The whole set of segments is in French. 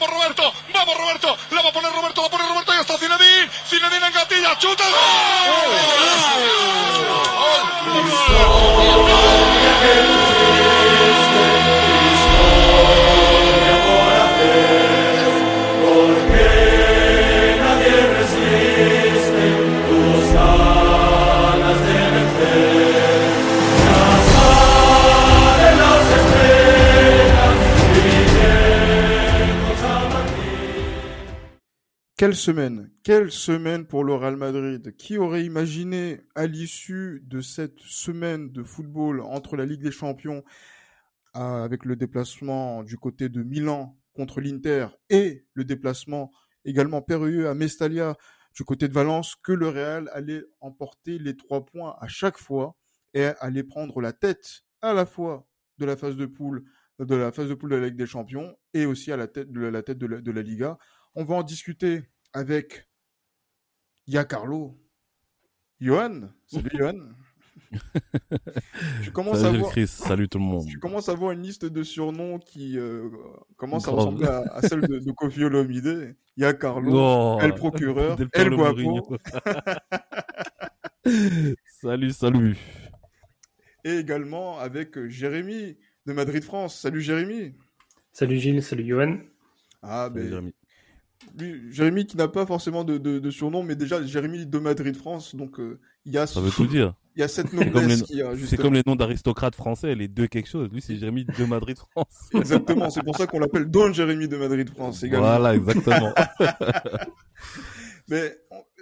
Vamos Roberto, vamos Roberto, la va a poner Roberto, la pone Roberto y está Zinedine, Zinedine en gatilla, chuta. Quelle semaine, quelle semaine pour le Real Madrid. Qui aurait imaginé à l'issue de cette semaine de football entre la Ligue des Champions euh, avec le déplacement du côté de Milan contre l'Inter et le déplacement également périlleux à Mestalia du côté de Valence que le Real allait emporter les trois points à chaque fois et allait prendre la tête à la fois de la phase de poule de la phase de poule de la Ligue des Champions et aussi à la tête de la tête de la Liga. On va en discuter avec Yacarlo. Johan, salut Johan. je commence salut à voir... Chris, salut tout le monde. Je commence à voir une liste de surnoms qui euh, commence à ressembler à, à, celle de, de Kofi Olomide. Yacarlo, oh, El Procureur, El Guapo. salut, salut. Et également avec Jérémy de Madrid France. Salut Jérémy. Salut Gilles, salut Johan. Ah, ben, Jérémy. Jérémy qui n'a pas forcément de, de, de, surnom, mais déjà Jérémy de Madrid France, donc euh, il y a. Ça veut tout dire. Il y a cette noblesse qui a. C'est comme les noms d'aristocrates français, les deux quelque chose. Lui, c'est Jérémy de Madrid France. exactement, c'est pour ça qu'on l'appelle Don Jérémy de Madrid France également. Voilà, exactement. mais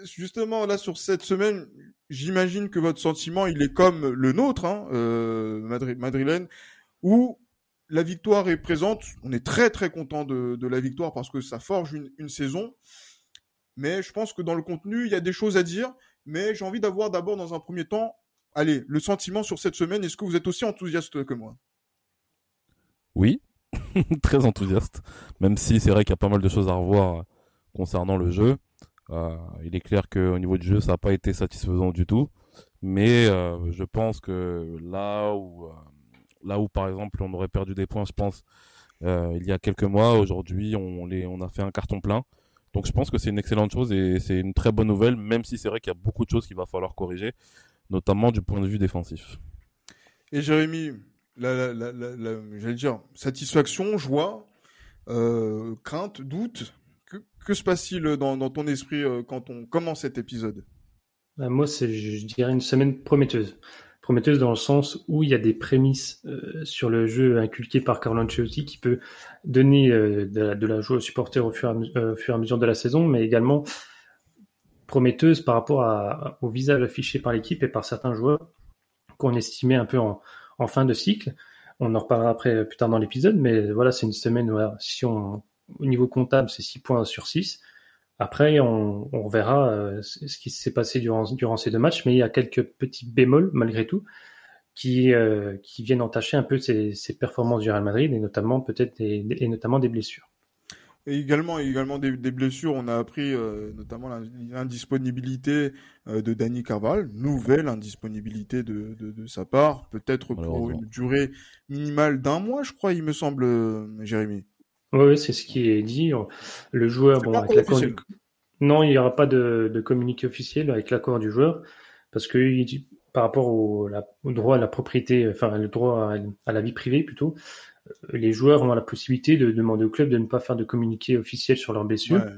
justement, là, sur cette semaine, j'imagine que votre sentiment, il est comme le nôtre, hein, euh, Madrid, madrilène, où la victoire est présente. On est très très content de, la victoire parce que ça forge une, une, saison. Mais je pense que dans le contenu, il y a des choses à dire. Mais j'ai envie d'avoir d'abord dans un premier temps, allez, le sentiment sur cette semaine. Est-ce que vous êtes aussi enthousiaste que moi? Oui, très enthousiaste. Même si c'est vrai qu'il y a pas mal de choses à revoir concernant le jeu. Euh, il est clair qu'au niveau du jeu, ça n'a pas été satisfaisant du tout. Mais euh, je pense que là où euh, Là où, par exemple, on aurait perdu des points, je pense, euh, il y a quelques mois, aujourd'hui, on, les, on a fait un carton plein. Donc je pense que c'est une excellente chose et c'est une très bonne nouvelle, même si c'est vrai qu'il y a beaucoup de choses qu'il va falloir corriger, notamment du point de vue défensif. Et Jérémy, la, la, la, j'allais dire, satisfaction, joie, euh, crainte, doute, que, que se passe-t-il dans, dans, ton esprit euh, quand on commence cet épisode? Bah, Moi, c'est, je dirais, une semaine prometteuse prometteuse dans le sens où il y a des prémices euh, sur le jeu inculqué par Carlo Ancelotti qui peut donner euh, de, la, joie aux supporters au fur, et à, euh, mesure de la saison, mais également prometteuse par rapport au visage affiché par l'équipe et par certains joueurs qu'on estimait un peu en, fin de cycle. On en reparlera après plus tard dans l'épisode, mais voilà, c'est une semaine où au niveau comptable, c'est 6 points sur 6. Après, on, on verra euh, ce qui s'est passé durant, durant ces deux matchs, mais il y a quelques petits bémols malgré tout qui, euh, qui viennent entacher un peu ces, ces, performances du Real Madrid et notamment peut-être des, et notamment des blessures. Et également, également des, des blessures, on a appris euh, notamment l'indisponibilité euh, de Dani Carval, nouvelle indisponibilité de, de, de sa part, peut-être pour une durée minimale d'un mois, je crois, il me semble, Jérémy. Oui, c'est ce qui est dit. Le joueur, bon, avec l'accord du... Non, il n'y aura pas de, de communiqué officiel avec l'accord du joueur, parce que il, par rapport au, la, au, droit à la propriété, enfin le droit à, à, la vie privée plutôt, euh, les joueurs ont la possibilité de demander au club de ne pas faire de communiqué officiel sur leurs blessures. Ouais.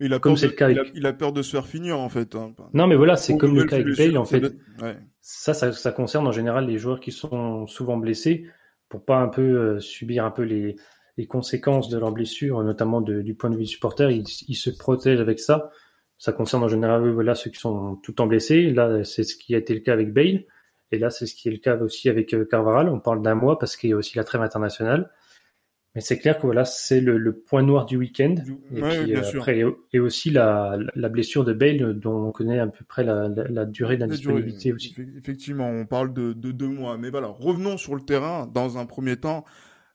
Il a, comme c'est le cas il, a, il, a, peur de se faire finir en fait. Hein. Non mais voilà, c'est comme le cas avec Bale en fait. De... Ouais. Ça, ça, ça, concerne en général les joueurs qui sont souvent blessés pour pas un peu euh, subir un peu les, les conséquences de leur blessure, notamment de, du point de vue du supporter, ils, ils, se protègent avec ça. Ça concerne en général voilà, ceux qui sont tout le temps blessés. Là, c'est ce qui a été le cas avec Bale. Et là, c'est ce qui est le cas aussi avec euh, Carvaral. On parle d'un mois parce qu'il y a aussi la trêve internationale. Mais c'est clair que voilà, c'est le, le, point noir du week-end. Et ouais, puis après, et aussi la, la, blessure de Bale, dont on connaît à peu près la, la, la durée d'indisponibilité aussi. Effectivement, on parle de, de, deux mois. Mais voilà, revenons sur le terrain. Dans un premier temps,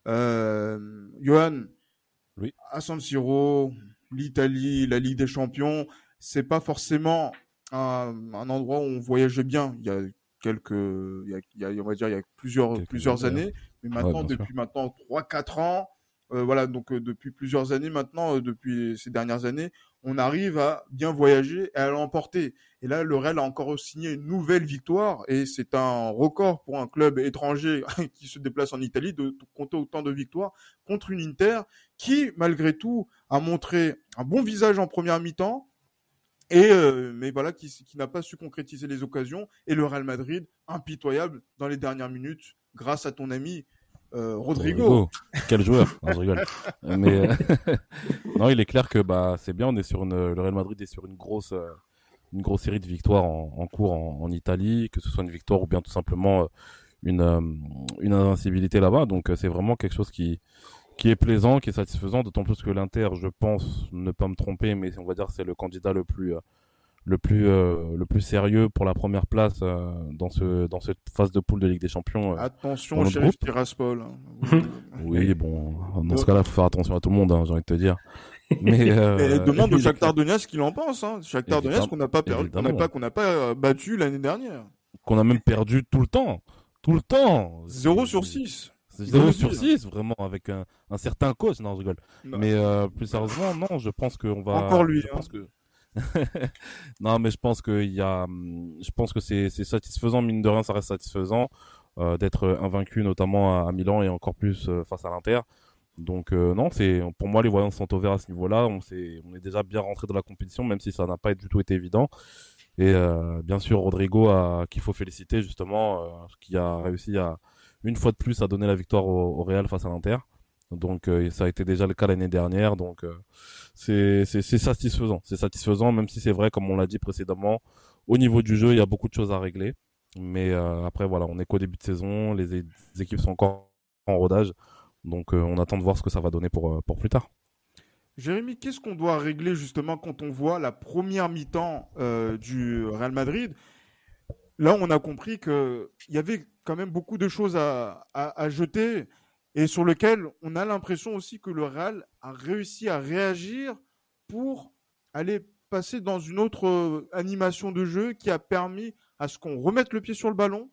euh, Johan, oui. à San Siro, l'Italie, la Ligue des Champions, c'est pas forcément un, un, endroit où on voyage bien. Il y a quelques, il y a, on va dire, il y a plusieurs, quelques plusieurs années, mais maintenant, ouais, depuis sûr. maintenant 3-4 ans, voilà, donc depuis plusieurs années maintenant, depuis ces dernières années, on arrive à bien voyager et à l'emporter. Et là, le Real a encore signé une nouvelle victoire et c'est un record pour un club étranger qui se déplace en Italie de compter autant de victoires contre une Inter qui, malgré tout, a montré un bon visage en première mi-temps et euh, mais voilà qui, qui n'a pas su concrétiser les occasions et le Real Madrid impitoyable dans les dernières minutes grâce à ton ami euh, Rodrigo. Quel joueur non, je rigole. Mais euh, non, il est clair que bah c'est bien. On est sur une, le Real Madrid est sur une grosse, euh, une grosse série de victoires en, en cours en, en, Italie, que ce soit une victoire ou bien tout simplement une, une invincibilité là-bas. Donc c'est vraiment quelque chose qui, qui est plaisant, qui est satisfaisant. D'autant plus que l'Inter, je pense ne pas me tromper, mais on va dire c'est le candidat le plus le plus euh, le plus sérieux pour la première place euh, dans ce dans cette phase de poule de Ligue des Champions. Euh, attention, Sheriff Tiraspol. Hein. oui, bon, dans ce cas-là, faut faire attention à tout le monde, hein, j'ai envie de te dire. Mais, demande au Shakhtar Donetsk ce qu'il en pense. Hein. Shakhtar Donetsk qu'on n'a pas perdu, qu'on n'a pas qu'on n'a pas battu l'année dernière. Qu'on a même perdu tout le temps, tout le temps. 0 sur 6. 0 sur 6, vraiment, avec un, un certain coach. Non, je rigole. Mais plus sérieusement, non, je pense qu'on va. Encore lui. Je pense que non, mais je pense que hum, c'est satisfaisant mine de rien, ça reste satisfaisant euh, d'être invaincu notamment à, Milan et encore plus euh, face à l'Inter. Donc euh, non, c'est pour moi les voyants sont ouverts à ce niveau-là. On, est, déjà bien rentré dans la compétition, même si ça n'a pas du tout été évident. Et euh, bien sûr Rodrigo qu'il faut féliciter justement, euh, qui a réussi une fois de plus à donner la victoire au, au Real face à l'Inter. Donc ça a été déjà le cas l'année dernière. Donc c'est satisfaisant. C'est satisfaisant, même si c'est vrai, comme on l'a dit précédemment, au niveau du jeu, il y a beaucoup de choses à régler. Mais euh, après, voilà, on est qu'au début de saison, les, équipes sont encore en rodage, donc euh, on attend de voir ce que ça va donner pour, euh, pour plus tard. Jérémy, qu'est-ce qu'on doit régler justement quand on voit la première mi-temps du Real Madrid? Là, on a compris qu'il y avait quand même beaucoup de choses à, à jeter et sur lequel on a l'impression aussi que le Real a réussi à réagir pour aller passer dans une autre euh, animation de jeu qui a permis à ce qu'on remette le pied sur le ballon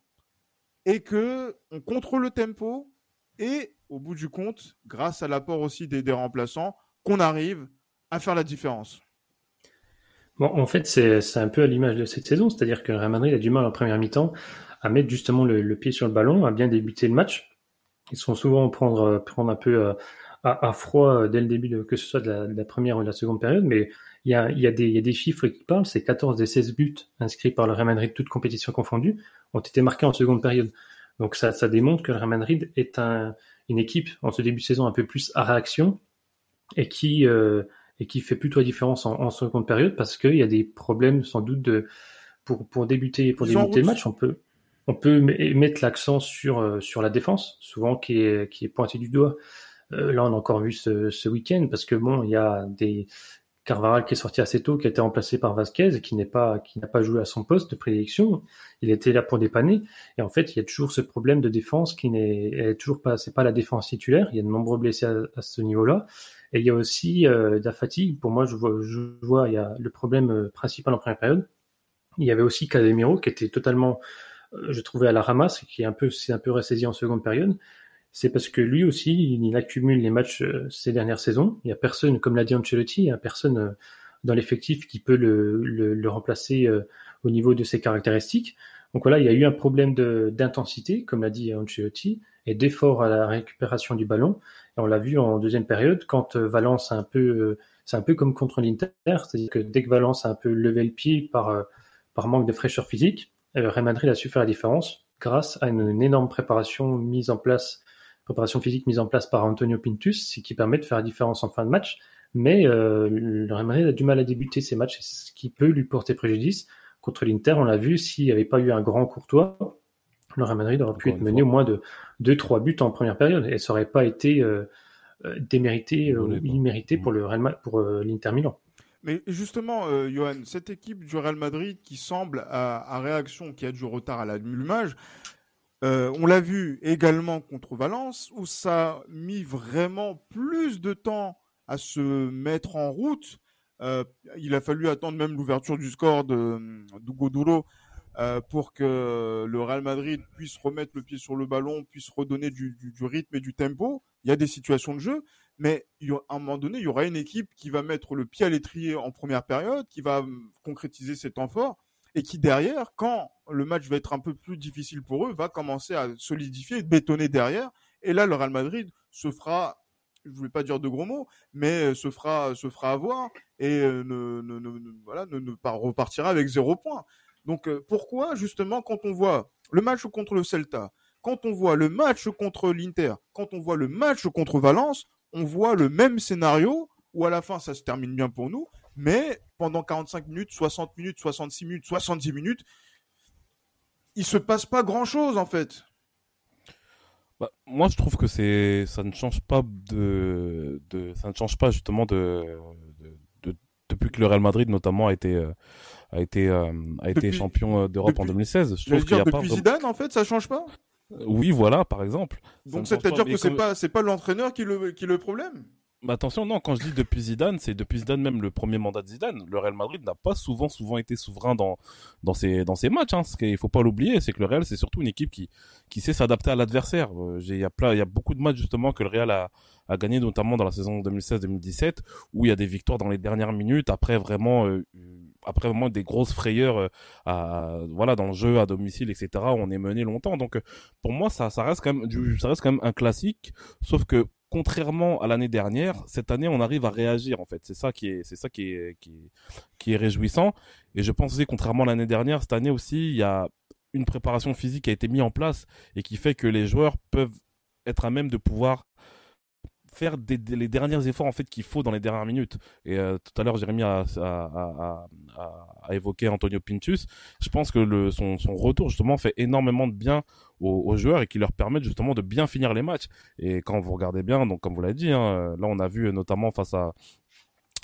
et que on contrôle le tempo et au bout du compte, grâce à l'apport aussi des, remplaçants, qu'on arrive à faire la différence. Bon, en fait, c'est un peu à l'image de cette saison, c'est-à-dire que Real Madrid a du mal en première mi-temps à mettre justement le, le, pied sur le ballon, à bien débuter le match. Ils sont souvent prendre, euh, prendre un peu euh, à, à, froid euh, dès le début, de, que ce soit de la, de la, première ou de la seconde période, mais il y a, il y a, des, il y a des chiffres qui parlent, c'est 14 des 16 buts inscrits par le Real Madrid, toutes compétitions confondues, ont été marqués en seconde période. Donc ça, ça démontre que le Real Madrid est un, une équipe en ce début de saison un peu plus à réaction et qui, euh, et qui fait plutôt la différence en, en seconde période parce qu'il y a des problèmes sans doute de, pour, pour débuter, pour débuter le match, on peut, on peut mettre l'accent sur, euh, sur la défense, souvent qui est, qui est pointé du doigt. Euh, là, on a encore vu ce, ce week-end parce que bon, il y a des Carvaral qui est sorti assez tôt, qui a été remplacé par Vasquez, qui n'est pas, qui n'a pas joué à son poste de prédilection. Il était là pour dépanner. Et en fait, il y a toujours ce problème de défense qui n'est toujours pas, c'est pas la défense titulaire. Il y a de nombreux blessés à, ce niveau-là. Et il y a aussi euh, de la fatigue. Pour moi, je vois, je vois, il y a le problème principal en première période. Il y avait aussi Casemiro qui était totalement euh, je trouvais à la ramasse, qui est un peu, c'est un peu ressaisi en seconde période, c'est parce que lui aussi, il, accumule les matchs euh, ces dernières saisons. Il y a personne, comme l'a dit Ancelotti, il y a personne euh, dans l'effectif qui peut le, le, le, remplacer au niveau de ses caractéristiques. Donc voilà, il y a eu un problème d'intensité, comme l'a dit Ancelotti, et d'effort à la récupération du ballon. Et on l'a vu en deuxième période, quand Valence a un peu, c'est un peu comme contre l'Inter, c'est-à-dire que dès que Valence a un peu levé le pied par, par manque de fraîcheur physique, Real Madrid a su faire la différence grâce à une, énorme préparation mise en place, préparation physique mise en place par Antonio Pintus, ce qui permet de faire la différence en fin de match. Mais euh, le Real Madrid a du mal à débuter ses matchs, ce qui peut lui porter préjudice. Contre l'Inter, on l'a vu, s'il n'y avait pas eu un grand courtois, le Real Madrid aurait pu être mené au moins de 2-3 buts en première période et ça n'aurait pas été euh, euh démérité ou immérité pour le Real, pour euh, l'Inter Milan. Mais justement, euh, Johan, cette équipe du Real Madrid qui semble à, réaction, qui a du retard à l'allumage, euh, on l'a vu également contre Valence, où ça a mis vraiment plus de temps à se mettre en route. Euh, il a fallu attendre même l'ouverture du score de d'Hugo Duro euh, pour que le Real Madrid puisse remettre le pied sur le ballon, puisse redonner du, rythme et du tempo. Il y a des situations de jeu, mais à un moment donné, il y aura une équipe qui va mettre le pied à l'étrier en première période, qui va hum, concrétiser cet temps fort, et qui derrière, quand le match va être un peu plus difficile pour eux, va commencer à solidifier, bétonner derrière. Et là, le Real Madrid se fera, je ne voulais pas dire de gros mots, mais se fera, se fera avoir et euh, ne, voilà, ne, pas repartira avec zéro point. Donc euh, pourquoi justement quand on voit le match contre le Celta, quand on voit le match contre l'Inter, quand on voit le match contre Valence, on voit le même scénario où à la fin ça se termine bien pour nous, mais pendant 45 minutes, 60 minutes, 66 minutes, 70 minutes, il se passe pas grand chose en fait. Bah, moi, je trouve que c'est, ça ne change pas de, de, ça ne change pas justement de, de, depuis que le Real Madrid notamment a été, euh, a été, euh, a été champion euh, d'Europe en 2016. Je trouve qu'il y a depuis pas Zidane, en fait, ça change pas? Oui, voilà, par exemple. Donc c'est-à-dire que c'est pas, c'est pas l'entraîneur qui le, qui le problème? Bah attention, non, quand je dis depuis Zidane, c'est depuis Zidane même le premier mandat de Zidane. Le Real Madrid n'a pas souvent, souvent été souverain dans, dans ses, dans ses matchs. Hein. Ce qu'il faut pas l'oublier, c'est que le Real, c'est surtout une équipe qui, qui sait s'adapter à l'adversaire. Euh, il y a y a beaucoup de matchs justement que le Real a, a gagné, notamment dans la saison 2016-2017, où il y a des victoires dans les dernières minutes après vraiment, euh, après vraiment des grosses frayeurs, euh, à, voilà, dans le jeu, à domicile, etc. On est mené longtemps. Donc, pour moi, ça, ça reste quand même, ça reste quand même un classique. Sauf que contrairement à l'année dernière, cette année, on arrive à réagir en fait. C'est ça qui est, c'est ça qui est, qui est, réjouissant. Et je pense aussi, contrairement à l'année dernière, cette année aussi, il y a une préparation physique qui a été mise en place et qui fait que les joueurs peuvent être à même de pouvoir faire les derniers efforts en fait qu'il faut dans les dernières minutes. Et euh, tout à l'heure, Jérémy a, évoqué Antonio Pintus. Je pense que son, retour justement fait énormément de bien aux, joueurs et qui leur permettent justement de bien finir les matchs. Et quand vous regardez bien, donc comme vous l'avez dit, hein, là on a vu notamment face à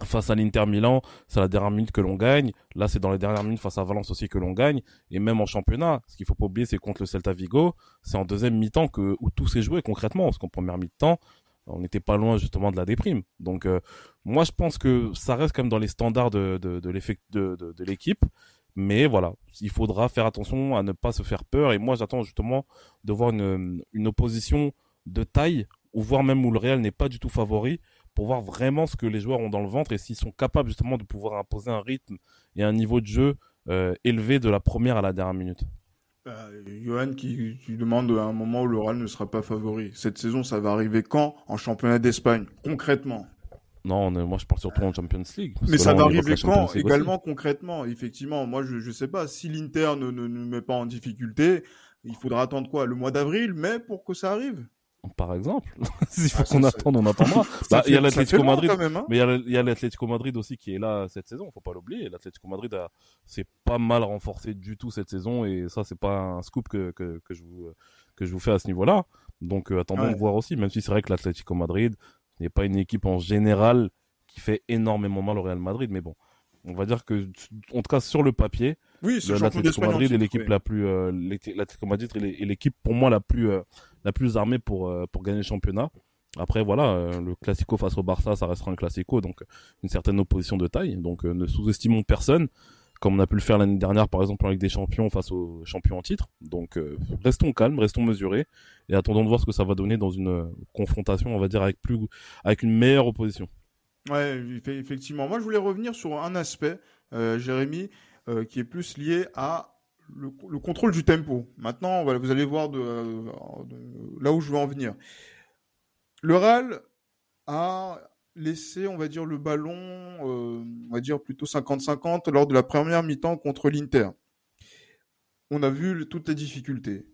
face à l'Inter Milan, c'est la dernière minute que l'on gagne. Là, c'est dans les dernières minutes face à Valence aussi que l'on gagne. Et même en championnat, ce qu'il faut pas oublier, c'est contre le Celta Vigo, c'est en deuxième mi-temps que où tout s'est joué concrètement. Parce qu'en première mi-temps, on n'était pas loin justement de la déprime. Donc euh, moi je pense que ça reste quand même dans les standards de, de, de l'équipe. Mais voilà, il faudra faire attention à ne pas se faire peur. Et moi j'attends justement de voir une, une opposition de taille, ou voire même où le Real n'est pas du tout favori, pour voir vraiment ce que les joueurs ont dans le ventre et s'ils sont capables justement de pouvoir imposer un rythme et un niveau de jeu euh, élevé de la première à la dernière minute. Bah, Johan qui, demande à un moment où le Real ne sera pas favori. Cette saison, ça va arriver quand? En championnat d'Espagne, concrètement? Non, moi je parle surtout en Champions League. Mais ça va arriver quand? Également concrètement Effectivement, moi je ne sais pas. Si l'Inter ne, ne nous met pas en difficulté, il faudra attendre quoi? Le mois d'avril, mai pour que ça arrive? Par exemple. S'il faut ah, qu'on attende, on attendra. Bah, il y a l'Atlético Madrid, hein. mais il y a l'Atlético Madrid aussi qui est là cette saison. Faut pas l'oublier. L'Atlético Madrid s'est pas mal renforcé du tout cette saison et ça c'est pas un scoop que, que, que je vous que je vous fais à ce niveau-là. Donc euh, attendons de voir aussi. Même si c'est vrai que l'Atlético Madrid n'est pas une équipe en général qui fait énormément mal au Real Madrid, mais bon, on va dire que en tout cas sur le papier, oui, l'Atlético Madrid est l'équipe la plus, euh, l'Atlético Madrid est l'équipe pour moi la plus, euh, la plus armée pour, euh, pour gagner le championnat. Après, voilà, euh, le Classico face au Barça, ça restera un Classico, donc une certaine opposition de taille. Donc, ne sous-estimons personne, comme on a pu le faire l'année dernière, par exemple, en Ligue des Champions face aux champions en titre. Donc, restons calmes, restons mesurés, et attendons de voir ce que ça va donner dans une confrontation, on va dire, avec plus, avec une meilleure opposition. Ouais, effectivement. Moi, je voulais revenir sur un aspect, Jérémy. Euh, qui est plus lié à le, contrôle du tempo. Maintenant, vous allez voir de, là où je veux en venir. Le RAL a laissé, on va dire, le ballon, euh, va dire plutôt 50-50 lors de la première mi-temps contre l'Inter. On a vu toutes les difficultés.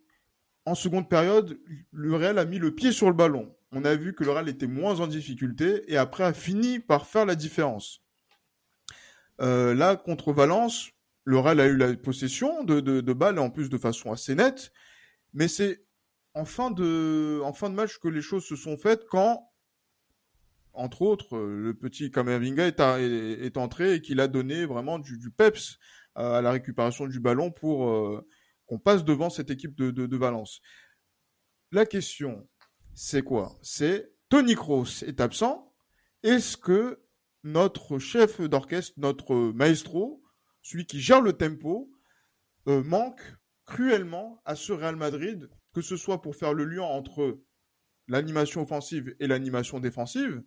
En seconde période, le Real a mis le pied sur le ballon. On a vu que le Real était moins en difficulté et après a fini par faire la différence. Euh, là, contre Valence, le Real a eu la possession de, de, balles, en plus de façon assez nette. Mais c'est en fin, de, de match que les choses se sont faites quand, entre autres, le petit Kamavinga est, est, entré et qu'il a donné vraiment du, peps à la récupération du ballon pour euh, qu'on passe devant cette équipe de, de, de Valence. La question, c'est quoi? C'est Tony Kroos est absent. Est-ce que notre chef d'orchestre, notre maestro, celui qui gère le tempo, euh, manque cruellement à ce Real Madrid, que ce soit pour faire le lien entre l'animation offensive et l'animation défensive,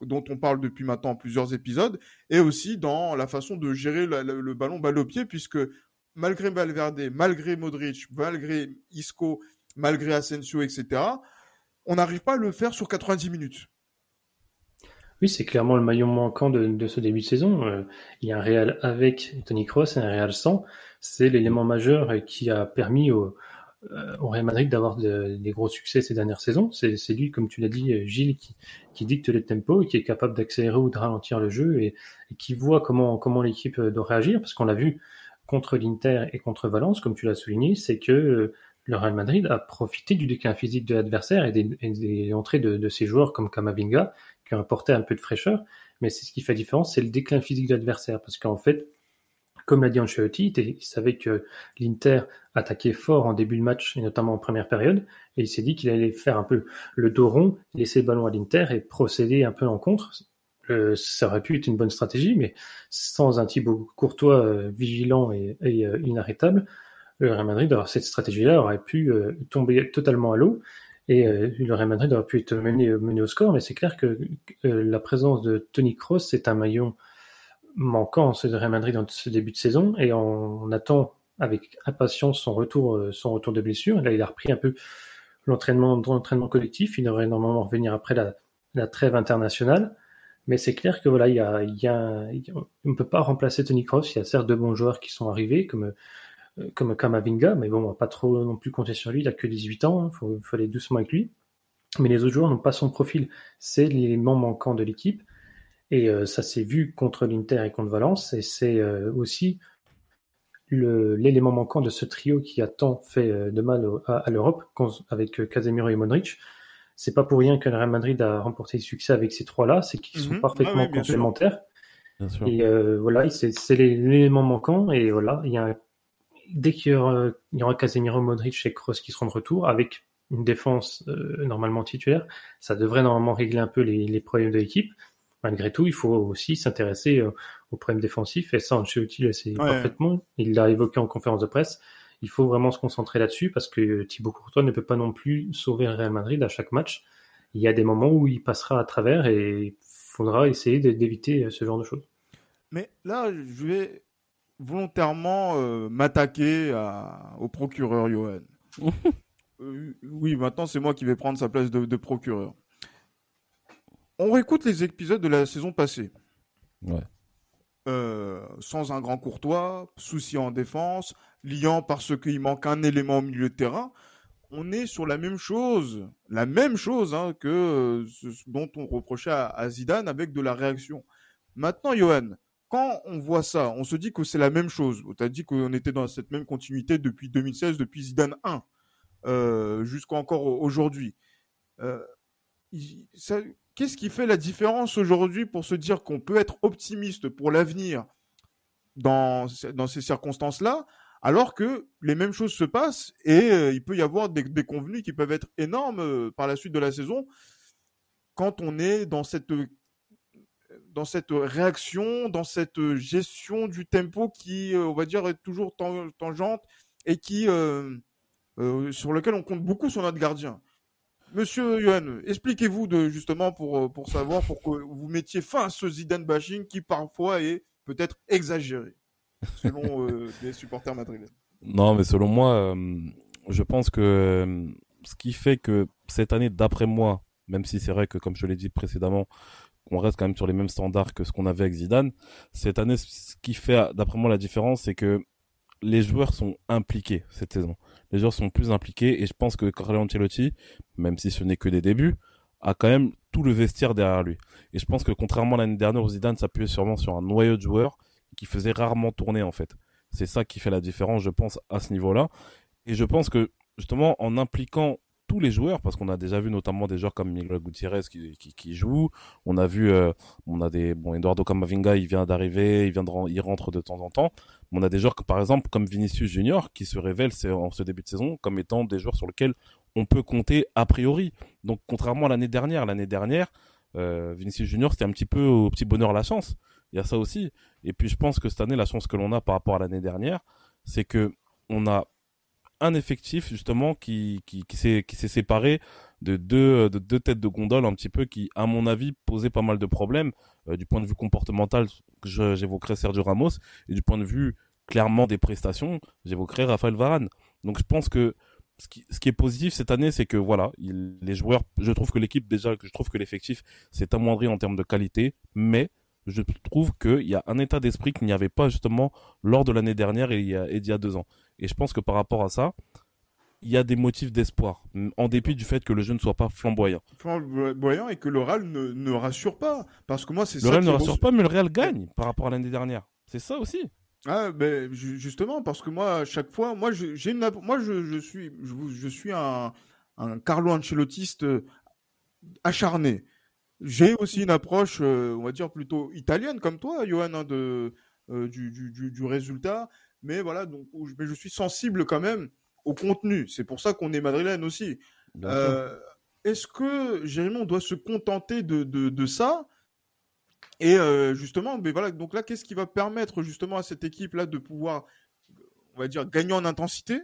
dont on parle depuis maintenant plusieurs épisodes, et aussi dans la façon de gérer le ballon balle au pied, puisque malgré Valverde, malgré Modric, malgré Isco, malgré Asensio, etc., on n'arrive pas à le faire sur 90 minutes. Oui, c'est clairement le maillon manquant de, ce début de saison. Euh, il y a un Real avec Tony Kroos et un Real sans. C'est l'élément majeur qui a permis au, euh, Real Madrid d'avoir des gros succès ces dernières saisons. C'est lui, comme tu l'as dit, Gilles, qui, dicte le tempo, qui est capable d'accélérer ou de ralentir le jeu et, qui voit comment, comment l'équipe doit réagir. Parce qu'on l'a vu contre l'Inter et contre Valence, comme tu l'as souligné, c'est que euh, le Real Madrid a profité du déclin physique de l'adversaire et des, entrées de, de, ses joueurs comme Kamavinga, qui ont apporté un peu de fraîcheur. Mais c'est ce qui fait la différence, c'est le déclin physique de l'adversaire. Parce qu'en fait, comme l'a dit Ancelotti, il savait que l'Inter attaquait fort en début de match, et notamment en première période, et il s'est dit qu'il allait faire un peu le dos rond, laisser le ballon à l'Inter et procéder un peu en contre. Euh, ça aurait pu être une bonne stratégie, mais sans un Thibaut Courtois euh, vigilant et, euh, inarrêtable, le Real Madrid, alors cette stratégie-là aurait pu tomber totalement à l'eau et le Real Madrid aurait pu être mené, mené au score, mais c'est clair que la présence de Tony Kroos, c'est un maillon manquant ce Real Madrid dans ce début de saison et on, attend avec impatience son retour, son retour de blessure. Là, il a repris un peu l'entraînement, l'entraînement collectif. Il devrait normalement revenir après la, la trêve internationale. Mais c'est clair que voilà, il y a, il y a, on ne peut pas remplacer Tony Kroos. Il y a certes de bons joueurs qui sont arrivés, comme euh, comme Kamavinga, mais bon, on va pas trop non plus compter sur lui. Il a que 18 ans, il hein. faut, faut, aller doucement avec lui. Mais les autres joueurs n'ont pas son profil. C'est l'élément manquant de l'équipe. Et euh, ça s'est vu contre l'Inter et contre Valence. Et c'est euh, aussi l'élément manquant de ce trio qui a tant fait de mal à, à l'Europe avec Casemiro et Modric c'est pas pour rien que le Real Madrid a remporté le succès avec ces trois-là, c'est qu'ils sont mhm. parfaitement complémentaires. Et euh, voilà, c'est l'élément manquant. Et voilà, il y a dès qu'il y aura, il y aura Casemiro, Modric et Kroos qui seront de retour avec une défense euh, normalement titulaire, ça devrait normalement régler un peu les, problèmes de l'équipe. Malgré tout, il faut aussi s'intéresser euh, aux problèmes défensifs. Et ça, Ancelotti le sait parfaitement. Il l'a évoqué en conférence de presse il faut vraiment se concentrer là-dessus parce que Thibaut Courtois ne peut pas non plus sauver le Real Madrid à chaque match. Il y a des moments où il passera à travers et il faudra essayer d'éviter ce genre de choses. Mais là, je vais volontairement euh, m'attaquer au procureur Johan. Euh, oui, maintenant c'est moi qui vais prendre sa place de, procureur. On réécoute les épisodes de la saison passée. Ouais. Euh, sans un grand courtois, souci en défense, liant parce qu'il manque un élément au milieu de terrain, on est sur la même chose, la même chose hein, que ce dont on reprochait à, Zidane avec de la réaction. Maintenant, Johan, quand on voit ça, on se dit que c'est la même chose. Tu as dit qu'on était dans cette même continuité depuis 2016, depuis Zidane 1, euh, jusqu'à encore aujourd'hui. Euh, qu'est-ce qui fait la différence aujourd'hui pour se dire qu'on peut être optimiste pour l'avenir dans, dans ces circonstances-là, alors que les mêmes choses se passent et euh, il peut y avoir des, des, convenus qui peuvent être énormes euh, par la suite de la saison quand on est dans cette dans cette réaction, dans cette gestion du tempo qui, euh, on va dire, est toujours tangente et qui sur lequel on compte beaucoup sur notre gardien. Monsieur Yohan, expliquez-vous de justement pour pour savoir pour que vous mettiez fin à ce Zidane bashing qui parfois est peut-être exagéré selon euh, les supporters madrilènes. Non, mais selon moi, euh, je pense que euh, ce qui fait que cette année, d'après moi, même si c'est vrai que, comme je l'ai dit précédemment, on reste quand même sur les mêmes standards que ce qu'on avait avec Zidane, cette année, ce qui fait, d'après moi, la différence, c'est que les joueurs sont impliqués cette saison. Les joueurs sont plus impliqués et je pense que Carlo Ancelotti, même si ce n'est que des débuts, a quand même tout le vestiaire derrière lui. Et je pense que contrairement à l'année dernière Zidane s'appuyait sûrement sur un noyau de joueurs, qui faisait rarement tourner en fait. C'est ça qui fait la différence, je pense, à ce niveau-là. Et je pense que justement en impliquant tous les joueurs, parce qu'on a déjà vu notamment des joueurs comme Miguel Gutiérrez qui, qui, qui jouent, on a vu, euh, on a des, bon, Eduardo Camavinga, il vient d'arriver, il vient de, il rentre de temps en temps. On a des joueurs, par exemple, comme Vinicius Junior, qui se révèlent en ce début de saison comme étant des joueurs sur lesquels on peut compter a priori. Donc, contrairement à l'année dernière, l'année dernière, euh, Vinicius Junior, c'était un petit peu au petit bonheur la chance. Il y a ça aussi. Et puis je pense que cette année, la chance que l'on a par rapport à l'année dernière, c'est que on a un effectif justement qui, qui, qui s'est séparé de deux, de deux têtes de gondole un petit peu qui, à mon avis, posaient pas mal de problèmes du point de vue comportemental. J'évoquerai Sergio Ramos et du point de vue clairement des prestations, j'évoquerai Raphaël Varane. Donc je pense que ce qui, ce qui est positif cette année, c'est que voilà, les joueurs, je trouve que l'équipe déjà, je trouve que l'effectif s'est amoindri en termes de qualité, mais je trouve qu'il y a un état d'esprit qu'il n'y avait pas justement lors de l'année dernière et il, y a, il y a deux ans. Et je pense que par rapport à ça, il y a des motifs d'espoir, en dépit du fait que le jeu ne soit pas flamboyant. Flamboyant et que le Real ne, ne rassure pas. Parce que moi, c'est Le Real ne rassure pas, mais le Real gagne par rapport à l'année dernière. C'est ça aussi. Ah, ben, justement, parce que moi, à chaque fois, moi, j'ai une, moi, je, je suis, je, je, suis un, un Carlo Ancelottiste euh, acharné. J'ai aussi une approche, euh, on va dire, plutôt italienne, comme toi, Johan, hein, de, euh, du, du, du, résultat. Mais voilà, donc, mais je suis sensible quand même au contenu. C'est pour ça qu'on est madrilène aussi. Est-ce que, Jérémy, on doit se contenter de, de, de ça? Et euh, justement, mais voilà, donc là, qu'est-ce qui va permettre justement à cette équipe-là de pouvoir, on va dire, gagner en intensité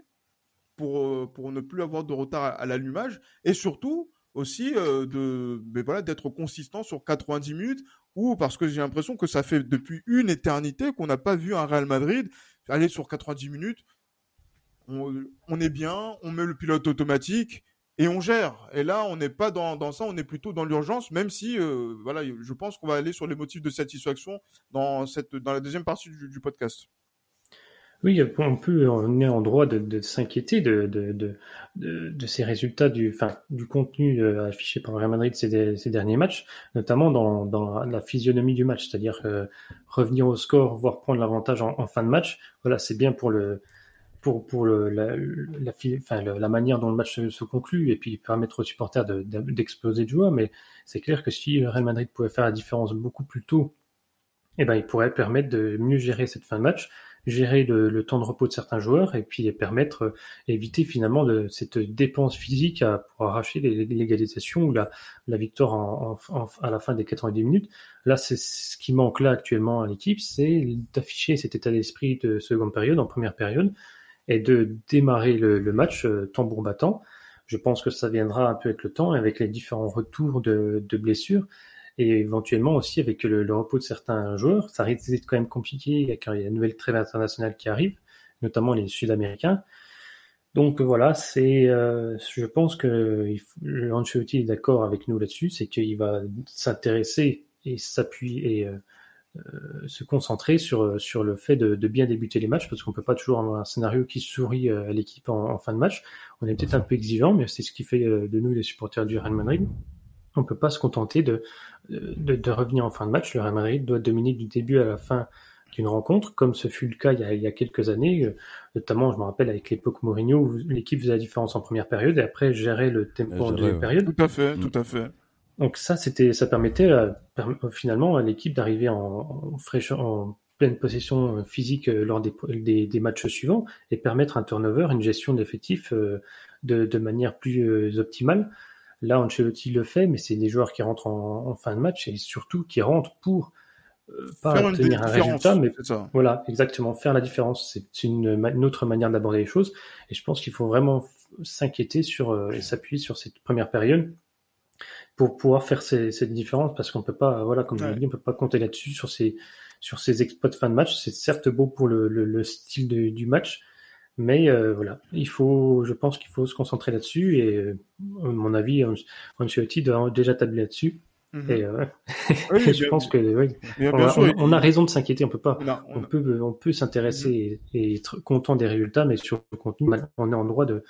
pour, euh, pour ne plus avoir de retard à, l'allumage? Et surtout aussi euh, de, mais voilà, d'être consistant sur 90 minutes ou parce que j'ai l'impression que ça fait depuis une éternité qu'on n'a pas vu un Real Madrid aller sur 90 minutes. On, est bien, on met le pilote automatique et on gère. Et là, on n'est pas dans, dans, ça, on est plutôt dans l'urgence, même si, euh, voilà, je pense qu'on va aller sur les motifs de satisfaction dans, cette, dans la deuxième partie du podcast. Oui, on peut, on est en droit de, s'inquiéter de, ces résultats du, contenu euh, affiché par Real Madrid ces, derniers matchs, notamment dans, la physionomie du match, c'est-à-dire euh, revenir au score, voire prendre l'avantage en, fin de match. Voilà, c'est bien pour la, manière dont le match se, conclut et puis permettre aux supporters d'exploser de, joie. Mais c'est clair que si Real Madrid pouvait faire la différence beaucoup plus tôt, eh ben, il pourrait permettre de mieux gérer cette fin de match, gérer le, le temps de repos de certains joueurs et puis permettre, euh, éviter finalement de, cette dépense physique à, pour arracher l'égalisation ou la, la victoire en, en, à la fin des 90 minutes. Là, c'est ce qui manque là actuellement à l'équipe, c'est d'afficher cet état d'esprit de seconde période en première période et de démarrer le, le match euh, tambour battant. Je pense que ça viendra un peu avec le temps, avec les différents retours de, de blessures et éventuellement aussi avec le, repos de certains joueurs. Ça risque d'être quand même compliqué quand il y a une nouvelle trêve internationale qui arrive, notamment les Sud-Américains. Donc voilà, c'est, euh, je pense que Ancelotti est d'accord avec nous là-dessus, c'est qu'il va s'intéresser et s'appuyer et euh, euh, se concentrer sur, sur le fait de, bien débuter les matchs, parce qu'on peut pas toujours avoir un scénario qui sourit à l'équipe en, en, fin de match. On est peut-être un peu exigeant, mais c'est ce qui fait de nous les supporters du Real Madrid. On peut pas se contenter de, de, de, revenir en fin de match. Le Real Madrid doit dominer du début à la fin d'une rencontre, comme ce fut le cas il y a, il y a quelques années, notamment, je me rappelle, avec l'époque Mourinho, où l'équipe faisait la différence en première période et après gérait le tempo en deuxième période. Tout à fait, tout à fait. Donc ça, c'était, ça permettait à, finalement à l'équipe d'arriver en, en, fraîche, en pleine possession physique euh, lors des, des, des, matchs suivants et permettre un turnover, une gestion d'effectifs euh, de, de, manière plus euh, optimale. Là, Ancelotti le fait, mais c'est des joueurs qui rentrent en, en, fin de match et surtout qui rentrent pour euh, pas faire obtenir un résultat, mais voilà, exactement, faire la différence. C'est une, une, autre manière d'aborder les choses. Et je pense qu'il faut vraiment s'inquiéter sur et s'appuyer sur cette première période pour pouvoir faire ces, cette différence parce qu'on peut pas, voilà, comme ouais. je l'ai dit, on peut pas compter là-dessus sur ces sur ces exploits de fin de match. C'est certes beau pour le, le, le style de, du match, mais euh, voilà, il faut, je pense qu'il faut se concentrer là-dessus et, euh, à mon avis, Ancelotti doit déjà tabler là-dessus. Mm -hmm. Et euh, oui, je pense que oui, on, a, sûr, on, on, a, raison de s'inquiéter. On peut pas, non, on, on, peut, on peut s'intéresser mm -hmm. et, et, être content des résultats, mais sur le contenu, on est en droit de,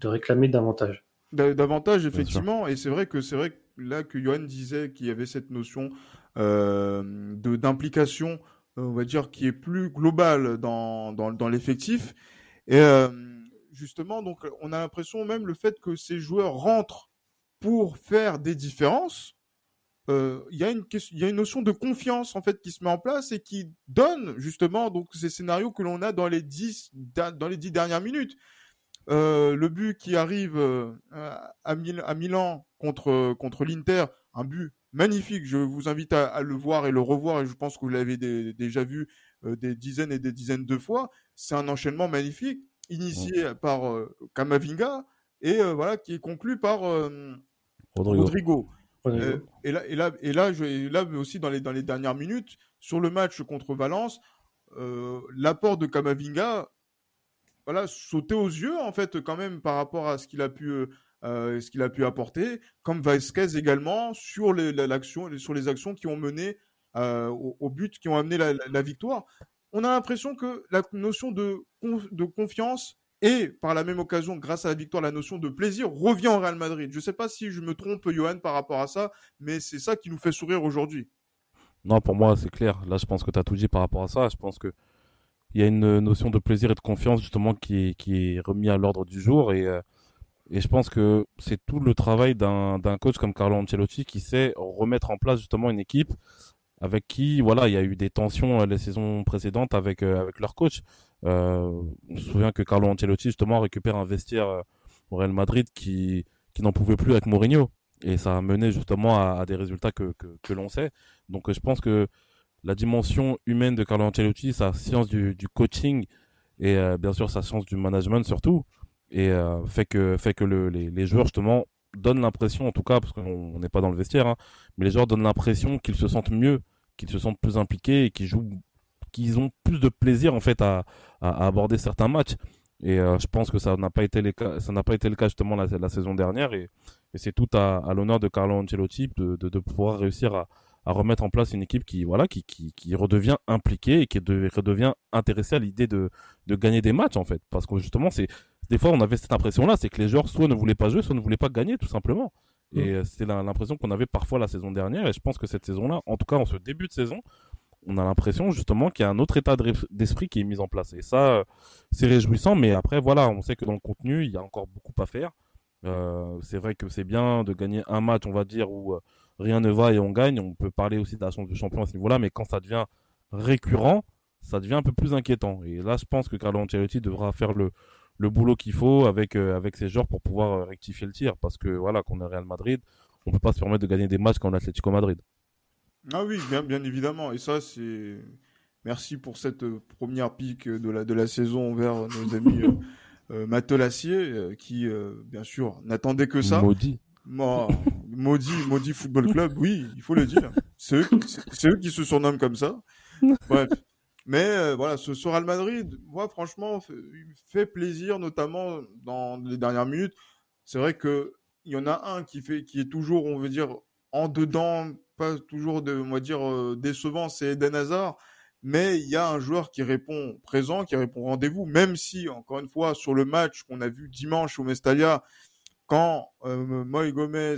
de réclamer davantage. Davantage, effectivement, et c'est vrai que c'est vrai que là que Johan disait qu'il y avait cette notion euh, de d'implication, on va dire, qui est plus globale dans, dans, dans l'effectif. Et euh, justement, donc, on a l'impression même le fait que ces joueurs rentrent pour faire des différences. Euh, il y a une notion de confiance en fait qui se met en place et qui donne justement ces scénarios que l'on a dans les dix dans les dix dernières minutes. Euh, le but qui arrive à, Mil à, Milan contre, l'Inter, un but magnifique. Je vous invite à, le voir et le revoir, et je pense que vous l'avez déjà vu des dizaines et des dizaines de fois. C'est un enchaînement magnifique, initié mmh. par Kamavinga, et voilà, qui est conclu par, Rodrigo. et là, et là, et là, je, là aussi dans les dans les dernières minutes sur le match contre Valence, l'apport de Kamavinga, voilà, sautait aux yeux en fait quand même par rapport à ce qu'il a pu euh, ce qu'il a pu apporter, comme Vasquez également sur les, l'action, sur les actions qui ont mené euh, au, but, qui ont amené la, victoire. On a l'impression que la notion de, confiance et par la même occasion, grâce à la victoire, la notion de plaisir revient au Real Madrid. Je ne sais pas si je me trompe, Johan, par rapport à ça, mais c'est ça qui nous fait sourire aujourd'hui. Non, pour moi, c'est clair. Là, je pense que tu as tout dit par rapport à ça. Je pense que il y a une notion de plaisir et de confiance justement qui est, qui est remis à l'ordre du jour et euh, et je pense que c'est tout le travail d'un coach comme Carlo Ancelotti qui sait remettre en place justement une équipe avec qui, voilà, il y a eu des tensions euh, les saisons précédentes avec, euh, avec leur coach. Euh, je me souviens que Carlo Ancelotti justement récupère un vestiaire euh, au Real Madrid qui, qui n'en pouvait plus avec Mourinho. Et ça a mené justement à, des résultats que, que, que l'on sait. Donc je pense que la dimension humaine de Carlo Ancelotti, sa science du, du coaching et bien sûr sa science du management surtout, et euh, fait que fait que le, les, les, joueurs justement donnent l'impression, en tout cas parce qu'on n'est pas dans le vestiaire, hein, mais les joueurs donnent l'impression qu'ils se sentent mieux, qu'ils se sentent plus impliqués et qu'ils jouent, qu'ils ont plus de plaisir en fait à, aborder certains matchs. Et euh, je pense que ça n'a pas été le cas, ça n'a pas été le cas justement la, la saison dernière et, c'est tout à, l'honneur de Carlo Ancelotti de, de, pouvoir réussir à, remettre en place une équipe qui voilà qui redevient impliquée et qui redevient intéressée à l'idée de, de gagner des matchs en fait parce que justement c'est des fois, on avait cette impression-là, c'est que les joueurs soit ne voulaient pas jouer, soit ne voulaient pas gagner, tout simplement. Et mm. euh, c'est l'impression qu'on avait parfois la saison dernière. Et je pense que cette saison-là, en tout cas en ce début de saison, on a l'impression justement qu'il y a un autre état d'esprit qui est mis en place. Et ça, euh, c'est réjouissant. Mais après, voilà, on sait que dans le contenu, il y a encore beaucoup à faire. Euh, c'est vrai que c'est bien de gagner un match, on va dire, où rien ne va et on gagne. On peut parler aussi de la chance de champion à ce niveau-là. Mais quand ça devient récurrent, ça devient un peu plus inquiétant. Et là, je pense que Carlo Ancelotti devra faire le, le boulot qu'il faut avec euh, avec ces joueurs pour pouvoir euh, rectifier le tir. Parce que voilà qu'on est Real Madrid on peut pas se permettre de gagner des matchs quand on l'Atlético Madrid. Ah oui bien bien évidemment. Et ça c'est merci pour cette euh, première pique de la de la saison vers nos amis euh, Matelassier qui bien sûr n'attendait que ça. Maudit. Maudit maudit football club. Oui il faut le dire. C'est eux, eux, qui se surnomment comme ça. Bref mais euh, voilà, ce, ce, Real Madrid, moi franchement, il fait plaisir, notamment dans les dernières minutes. C'est vrai que il y en a un qui fait, qui est toujours, on veut dire, en dedans, pas toujours, de, on va dire, euh, décevant, c'est Eden Hazard. Mais il y a un joueur qui répond présent, qui répond rendez-vous, même si, encore une fois, sur le match qu'on a vu dimanche au Mestalia, quand euh, Moy Gomez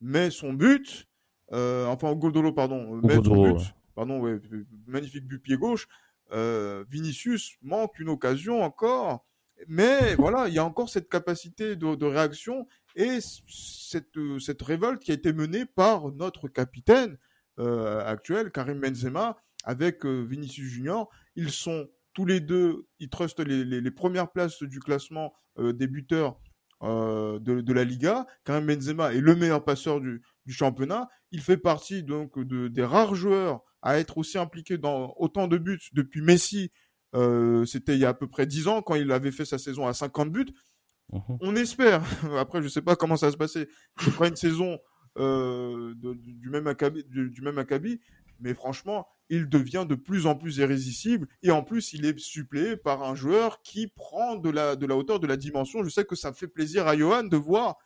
met son but, euh, enfin Goldolo, pardon, met son but, pardon, ouais, magnifique but pied gauche, euh, Vinicius manque une occasion encore, mais voilà, il y a encore cette capacité de, réaction et cette, cette révolte qui a été menée par notre capitaine euh, actuel, Karim Benzema, avec euh, Vinicius Junior. Ils sont tous les deux, ils trustent les, les, premières places du classement euh, des buteurs euh, de, de, la Liga. Karim Benzema est le meilleur passeur du, du championnat. Il fait partie donc de, des rares joueurs à être aussi impliqué dans autant de buts depuis Messi. Euh, C'était il y a à peu près 10 ans quand il avait fait sa saison à 50 buts. Mhm. On espère. Après, je sais pas comment ça va se passer. Ce sera une saison euh, de, du même acabit, du, du, même acabit, mais franchement, il devient de plus en plus irrésistible et en plus, il est suppléé par un joueur qui prend de la de la hauteur, de la dimension. Je sais que ça fait plaisir à Johan de voir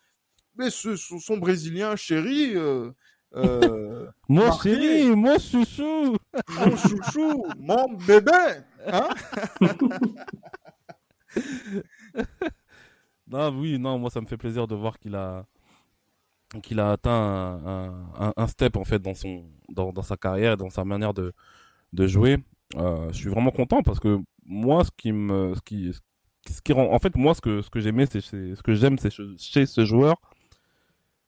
mais ce, son brésilien chéri euh, euh, mon chéri, mon chouchou. Mon chouchou, mon bébé. Hein? Non, oui, non, moi ça me fait plaisir de voir qu'il a qu'il a atteint un, un, un, step en fait dans son dans, dans sa carrière, dans sa manière de de jouer. Euh, je suis vraiment content parce que moi, ce qui me, ce qui, ce qui rend, en fait, moi, ce que ce que j'aimais, c'est ce que j'aime, c'est chez ce joueur,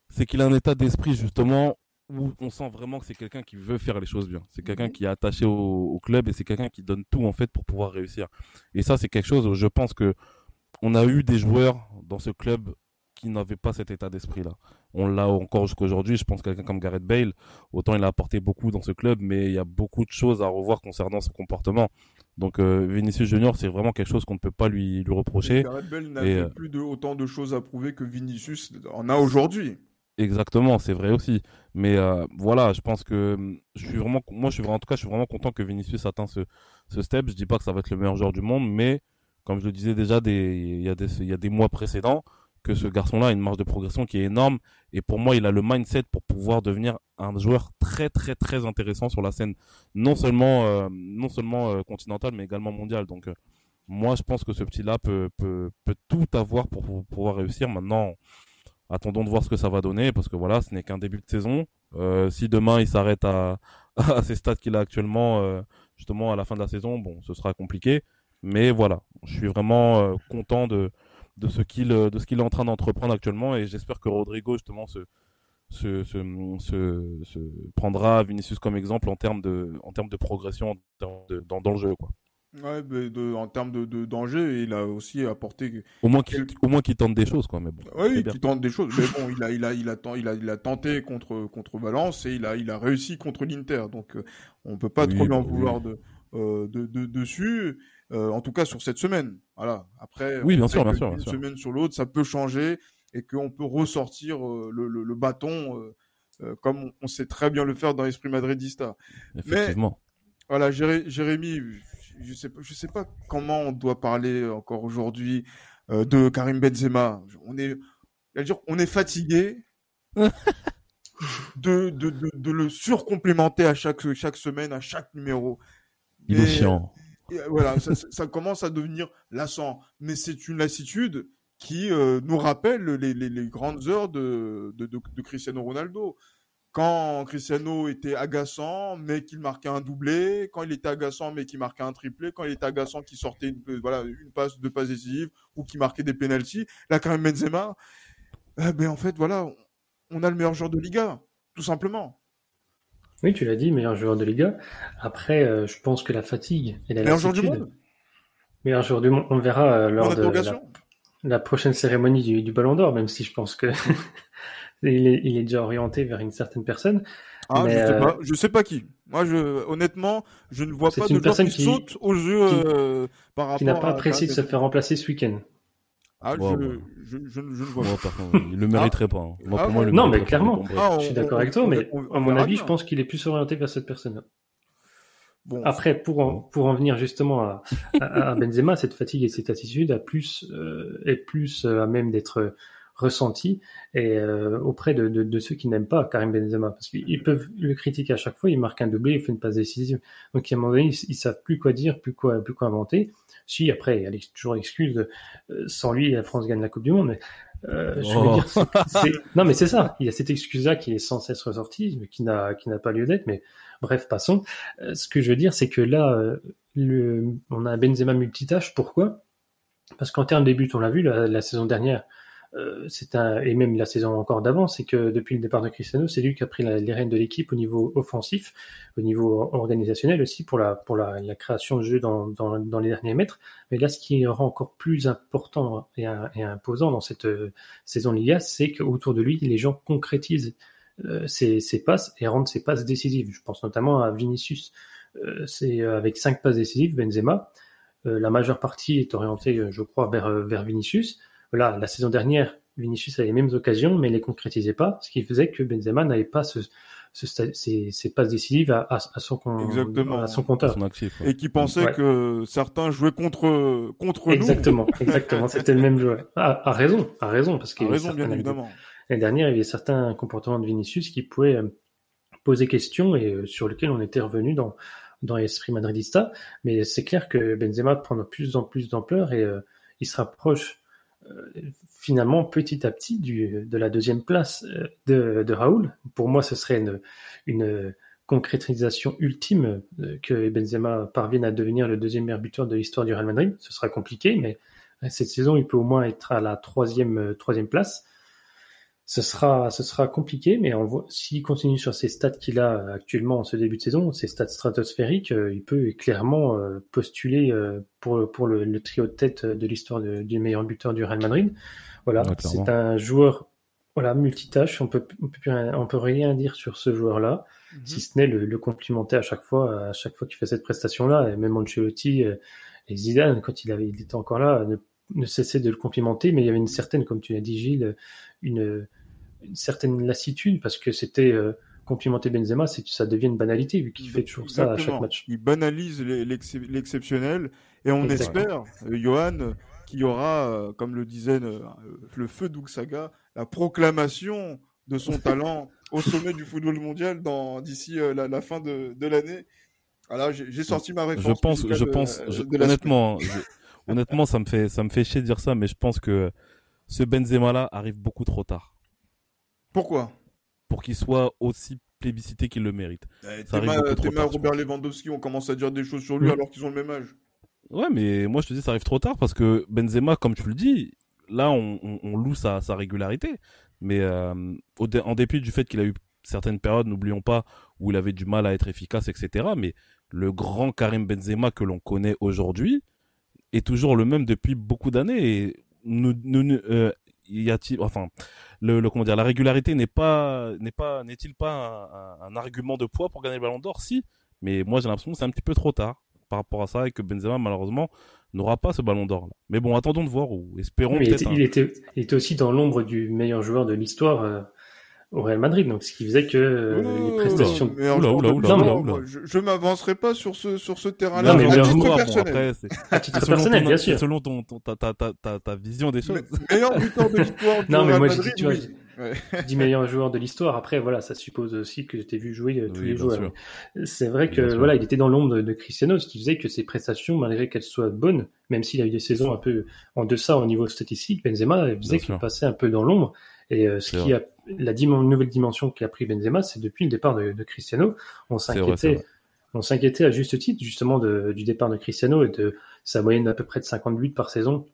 c'est qu'il a un état d'esprit justement où on sent vraiment que c'est quelqu'un qui veut faire les choses bien. C'est quelqu'un mhm. qui est attaché au, club et c'est quelqu'un qui donne tout en fait pour pouvoir réussir. Et ça, c'est quelque chose où je pense que on a eu des joueurs dans ce club qui n'avaient pas cet état d'esprit-là. On l'a encore jusqu'à aujourd'hui. Je pense quelqu'un comme Gareth Bale, autant il a apporté beaucoup dans ce club, mais il y a beaucoup de choses à revoir concernant son comportement. Donc euh, Vinicius Junior, c'est vraiment quelque chose qu'on ne peut pas lui, lui reprocher. Gareth Bale n'avait euh, plus de, autant de choses à prouver que Vinicius en a aujourd'hui. Exactement, c'est vrai aussi. Mais euh, voilà, je pense que hum, je suis vraiment, moi, je suis vraiment, en tout cas, je suis vraiment content que Vinicius atteint ce, ce step. Je dis pas que ça va être le meilleur joueur du monde, mais comme je le disais déjà, il y a des, il y a des mois précédents, que ce garçon-là a une marge de progression qui est énorme. Et pour moi, il a le mindset pour pouvoir devenir un joueur très, très, très intéressant sur la scène, non seulement, euh, non seulement euh, continentale, mais également mondiale. Donc, moi, je pense que ce petit-là peut, peut, peut tout avoir pour pouvoir réussir. Maintenant, attendons de voir ce que ça va donner, parce que voilà, ce n'est qu'un début de saison. Euh, si demain il s'arrête à, à ces stades qu'il a actuellement, euh, justement à la fin de la saison, bon, ce sera compliqué. Mais voilà, je suis vraiment euh, content de, de ce qu'il de ce qu'il est en train d'entreprendre actuellement et j'espère que Rodrigo justement se, se, se, se, se prendra Vinicius comme exemple en termes de en termes de progression en termes de, dans, dans le jeu quoi. Ouais, mais de, en termes de, de danger, il a aussi apporté. Au moins qu'il au moins qu'il tente des choses quoi, mais bon. Oui, c'est bien. qui tente des choses. Mais bon, il a, il a, il a, il a, il a tenté contre, contre Valence et il a, il a réussi contre l'Inter. Donc, euh, on peut pas Oui, trop lui en bah oui. vouloir de, euh, de, de- dessus. Euh, en tout cas, sur cette semaine. Voilà. Après, Oui, bien sûr, bien sûr, bien sûr. semaine sur l'autre, ça peut changer et qu'on peut ressortir euh, le, le, le bâton euh, euh, comme on, sait très bien le faire dans l'esprit madridista. Effectivement. Voilà, Jéré- Jérémy, je sais pas, je sais pas comment on doit parler encore aujourd'hui euh, de Karim Benzema. On est, on est fatigué de, de, de, de le surcomplémenter à chaque, chaque semaine, à chaque numéro. Il est chiant. et, voilà, ça, commence à devenir lassant. Mais c'est une lassitude qui euh, nous rappelle les, les, les grandes heures de, de, de Cristiano Ronaldo. Quand Cristiano était agaçant, mais qu'il marquait un doublé, quand il était agaçant, mais qu'il marquait un triplé, quand il était agaçant, qu'il sortait une, euh, voilà, une passe, deux passes décisives, ou qu'il marquait des pénalties. Là, Karim Benzema, eh ben, en fait, voilà, on- a le meilleur joueur de Liga, tout simplement. Oui, tu l'as dit, meilleur joueur de Liga. Après, euh, je pense que la fatigue et la Meilleur joueur du monde, Meilleur joueur du monde, on le verra euh, lors de la, prochaine cérémonie du, du Ballon d'Or, même si je pense que il, est, il est déjà orienté vers une certaine personne. Ah, Mais, je sais euh, pas, je sais pas qui. Moi, je, honnêtement, je ne vois pas une de personne qui, qui- saute aux yeux qui- euh, par rapport qui n'a pas à apprécié de se faire remplacer ce week-end. Ah, je, je, je, je ne vois Moi, pas. personne, il le mériterait pas. hein. Moi, Ah pour moi, il le Non, mais mériterait pas, clairement. Je suis d'accord avec toi, on- mais on- on à mon avis, bien. je pense qu'il est plus orienté vers cette personne. Bon, Après, pour en, pour en venir justement à, à, à Benzema, cette fatigue et cette attitude a plus, euh, est plus euh, à même d'être ressentie et euh, auprès de, de, de ceux qui n'aiment pas Karim Benzema, parce qu'ils peuvent le critiquer à chaque fois. Il marque un doublé, il fait une passe décisive, donc à un moment donné, ils, ils savent plus quoi dire, plus quoi, plus quoi inventer. Si après, il y a l'ex- toujours l'excuse de euh, sans lui, la France gagne la Coupe du Monde. Mais, euh, je veux Oh. dire, non, mais c'est ça. Il y a cette excuse-là qui est sans cesse ressortie, mais qui n'a qui n'a pas lieu d'être. Mais bref, passons. Ce que je veux dire, c'est que là, le, on a un Benzema multitâche. Pourquoi? Parce qu'en termes de buts, on l'a vu la, la saison dernière, euh, c'est un, et même la saison encore d'avant, c'est que depuis le départ de Cristiano, c'est lui qui a pris les rênes de l'équipe au niveau offensif, au niveau organisationnel aussi pour la pour la, la création de jeu dans, dans, dans les derniers mètres. Mais là, ce qui rend encore plus important et, imposant dans cette euh, saison Liga, c'est qu'autour de lui, les gens concrétisent euh, ses, ses passes et rendent ses passes décisives. Je pense notamment à Vinicius. Euh, c'est avec cinq passes décisives, Benzema. La majeure partie est orientée, je crois, vers, vers Vinicius. Là, la saison dernière, Vinicius avait les mêmes occasions, mais ne les concrétisait pas, ce qui faisait que Benzema n'avait pas ce, ce ses, ses passes décisives à, à, à son, Exactement. à son compteur. Son actif. ouais. et qui pensait Ouais. que certains jouaient contre, contre nous. Exactement, exactement. C'était le même joueur. Ah, a raison, a raison, parce qu'il y avait raison, bien certains- évidemment. L'année dernière, il y avait certains comportements de Vinicius qui pouvaient euh, poser question et euh, sur lesquels on était revenu dans, dans l'esprit madridista. Mais c'est clair que Benzema prend de plus en plus d'ampleur et euh, il se rapproche finalement petit à petit de la deuxième place euh, de, Raoul. Pour moi, ce serait une, concrétisation ultime euh, que Benzema parvienne à devenir le deuxième meilleur buteur de l'histoire du Real Madrid. Ce sera compliqué, mais euh, cette saison, il peut au moins être à la euh, troisième place ce sera, ce sera compliqué, mais s'il continue sur ces stats qu'il a actuellement en ce début de saison, ces stats stratosphériques, euh, il peut clairement euh, postuler euh, pour, pour le, le trio de tête de l'histoire du meilleur buteur du Real Madrid. Voilà, Ouais, c'est un joueur voilà, multitâche, on peut, on peut, rien- on peut rien dire sur ce joueur-là, Mhm. si ce n'est le, le complimenter à chaque fois, à chaque fois qu'il fait cette prestation-là, et même Ancelotti euh, et Zidane, quand il, avait, il était encore là, ne, ne cessaient de le complimenter, mais il y avait une certaine, comme tu l'as dit Gilles, une une certaine lassitude parce que c'était euh, complimenter Benzema, c'est ça devient une banalité vu qu'il fait toujours ça à chaque match. Il banalise l'exceptionnel et on espère, euh, Johan, qu'il y aura, euh, comme le disait le feu d'Uxaga, la proclamation de son talent au sommet du football mondial d'ici la, fin de, de l'année. Alors j'ai sorti ma réponse. Je pense, je pense, honnêtement, honnêtement, ça me fait, ça me fait chier de dire ça, mais je pense que ce Benzema là arrive beaucoup trop tard. Pourquoi? Pour qu'il soit aussi plébiscité qu'il le mérite. Eh, Théma, Robert Lewandowski, on commence à dire des choses sur lui alors qu'ils ont le même âge. Ouais, mais moi je te dis, ça arrive trop tard parce que Benzema, comme tu le dis, là on, loue sa, régularité. Mais euh, en dépit du fait qu'il a eu certaines périodes, n'oublions pas, où il avait du mal à être efficace, etc. Mais le grand Karim Benzema que l'on connaît aujourd'hui est toujours le même depuis beaucoup d'années. Et nous, euh, y a-t-il, enfin, le, comment dire, la régularité n'est pas, n'est pas, n'est-il pas un, argument de poids pour gagner le Ballon d'Or? Si, mais moi j'ai l'impression que c'est un petit peu trop tard par rapport à ça et que Benzema malheureusement n'aura pas ce Ballon d'Or. Mais bon, attendons de voir ou espérons peut-être. Il, était, il était aussi dans l'ombre du meilleur joueur de l'histoire. Au Real Madrid, donc ce qui faisait que euh, les prestations. Oula, oula, oula, oula, oula. Je, je m'avancerai pas sur ce sur ce terrain-là. mais à titre personnel. à titre personnel, bien sûr. Selon ton, ton ta, ta, ta, ta, vision des choses. meilleur buteur de l'histoire. non, mais moi Madrid, je dis, tu vois, ouais. je dis meilleur joueur de l'histoire. Après, voilà, ça suppose aussi que tu vu jouer euh, tous les joueurs. C'est vrai que voilà, il était dans l'ombre de, de, Cristiano, ce qui faisait que ses prestations, malgré qu'elles soient bonnes, même s'il a eu des saisons un peu en deçà au niveau statistique, Benzema faisait qu'il passait un peu dans l'ombre. Et euh, ce qui a la nouvelle dimension qu'a pris Benzema, c'est depuis le départ de, de Cristiano. On s'inquiétait, on s'inquiétait à juste titre justement de, du départ de Cristiano et de sa moyenne d'à peu près de 58 par saison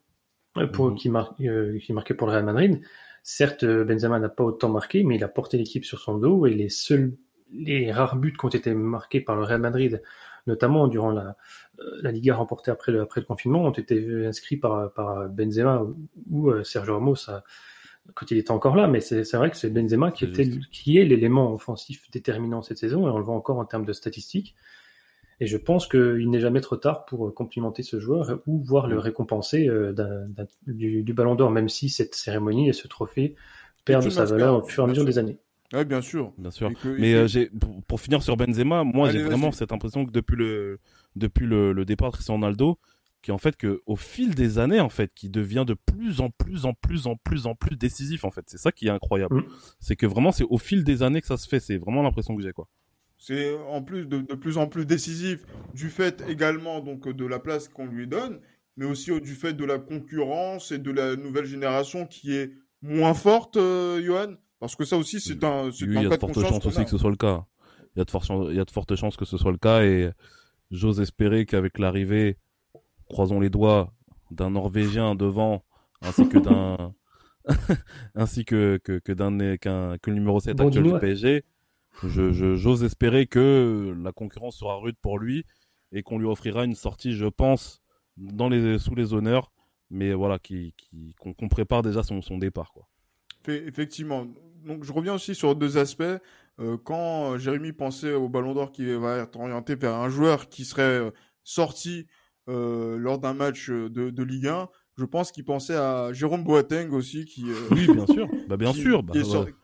euh, pour mhm. qui, euh, qui marquait pour le Real Madrid. Certes, Benzema n'a pas autant marqué, mais il a porté l'équipe sur son dos et les seuls, les rares buts qui ont été marqués par le Real Madrid, notamment durant la, la Liga remportée après le, après le confinement, ont été inscrits par, par Benzema ou, Sergio Ramos à, quand il était encore là, mais c'est vrai que c'est Benzema qui, était, qui est l'élément offensif déterminant cette saison, et on le voit encore en termes de statistiques. Et je pense qu'il n'est jamais trop tard pour complimenter ce joueur ou voir le récompenser euh, du, ballon d'or, même si cette cérémonie et ce trophée perdent sa valeur au fur et à mesure des années. Oui, bien sûr. Bien sûr. mais euh, pour, finir sur Benzema, moi j'ai vraiment cette impression que depuis le, depuis le, le départ de Cristiano Ronaldo, qui en fait que au fil des années en fait qui devient de plus en plus en plus en plus en plus décisif en fait. C'est ça qui est incroyable. Mm. c'est que vraiment c'est au fil des années que ça se fait. C'est vraiment l'impression que j'ai quoi. C'est en plus de, de, plus en plus décisif du fait également donc de la place qu'on lui donne mais aussi du fait de la concurrence et de la nouvelle génération qui est moins forte euh, Johan. Parce que ça aussi c'est un c'est oui, il y a de fortes chances aussi que ce soit le cas. Il y a de fortes il y a de fortes chances que ce soit le cas et j'ose espérer qu'avec l'arrivée croisons les doigts, d'un Norvégien devant, ainsi que d'un ainsi que que, que d'un qu'un que le numéro 7 actuel du PSG. Je j'ose espérer que la concurrence sera rude pour lui et qu'on lui offrira une sortie, je pense, dans les sous les honneurs, mais voilà, qui qu'on prépare déjà son son départ quoi. Effectivement. Donc je reviens aussi sur deux aspects. Euh, quand Jérémy pensait au Ballon d'Or qui va être orienté vers un joueur qui serait euh, sorti euh, lors d'un match euh, de, de, Ligue 1. Je pense qu'il pensait à Jérôme Boateng aussi, qui euh, oui, bien sûr, bah bien sûr, bah,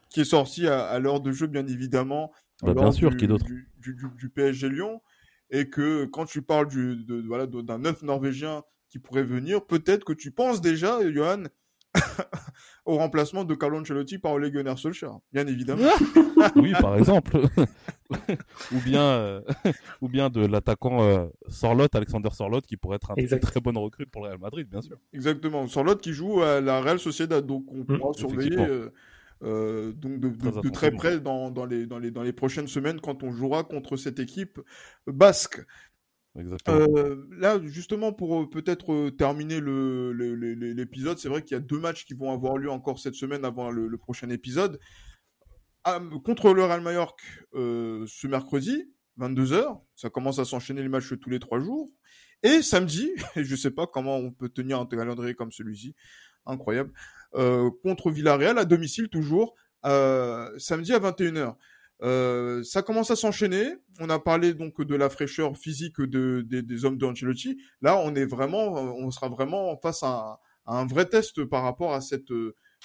qui, est sorti à, à l'heure de jeu, bien évidemment, bah, bien sûr, qui d'autre? du, du, du, PSG Lyon, et que quand tu parles du, de, voilà d'un neuf norvégien qui pourrait venir, peut-être que tu penses déjà, Johan, au remplacement de Carlo Ancelotti par Ole Gunnar Solskjaer, bien évidemment. oui, par exemple. ou bien, euh, ou bien de l'attaquant euh, Sorlot, Alexander Sorlot, qui pourrait être un très bonne recrue pour le Real Madrid, bien sûr. Exactement. Sorlot qui joue à la Real Sociedad, donc on mmh, pourra surveiller. Euh, donc de, très près dans, dans, les, dans, les, dans les prochaines semaines quand on jouera contre cette équipe basque. Euh, là, justement, pour euh, peut-être euh, terminer l'épisode, c'est vrai qu'il y a deux matchs qui vont avoir lieu encore cette semaine avant le, prochain épisode. Contre le Real Mallorca ce mercredi, 22h, ça commence à s'enchaîner les matchs tous les trois jours. Et samedi, je sais pas comment on peut tenir un calendrier comme celui-ci, incroyable, contre Villarreal à domicile toujours, samedi à 21h. Euh, ça commence à s'enchaîner. On a parlé donc de la fraîcheur physique de, des hommes d'Ancelotti. Là, on est vraiment, on sera vraiment face à, un vrai test par rapport à cette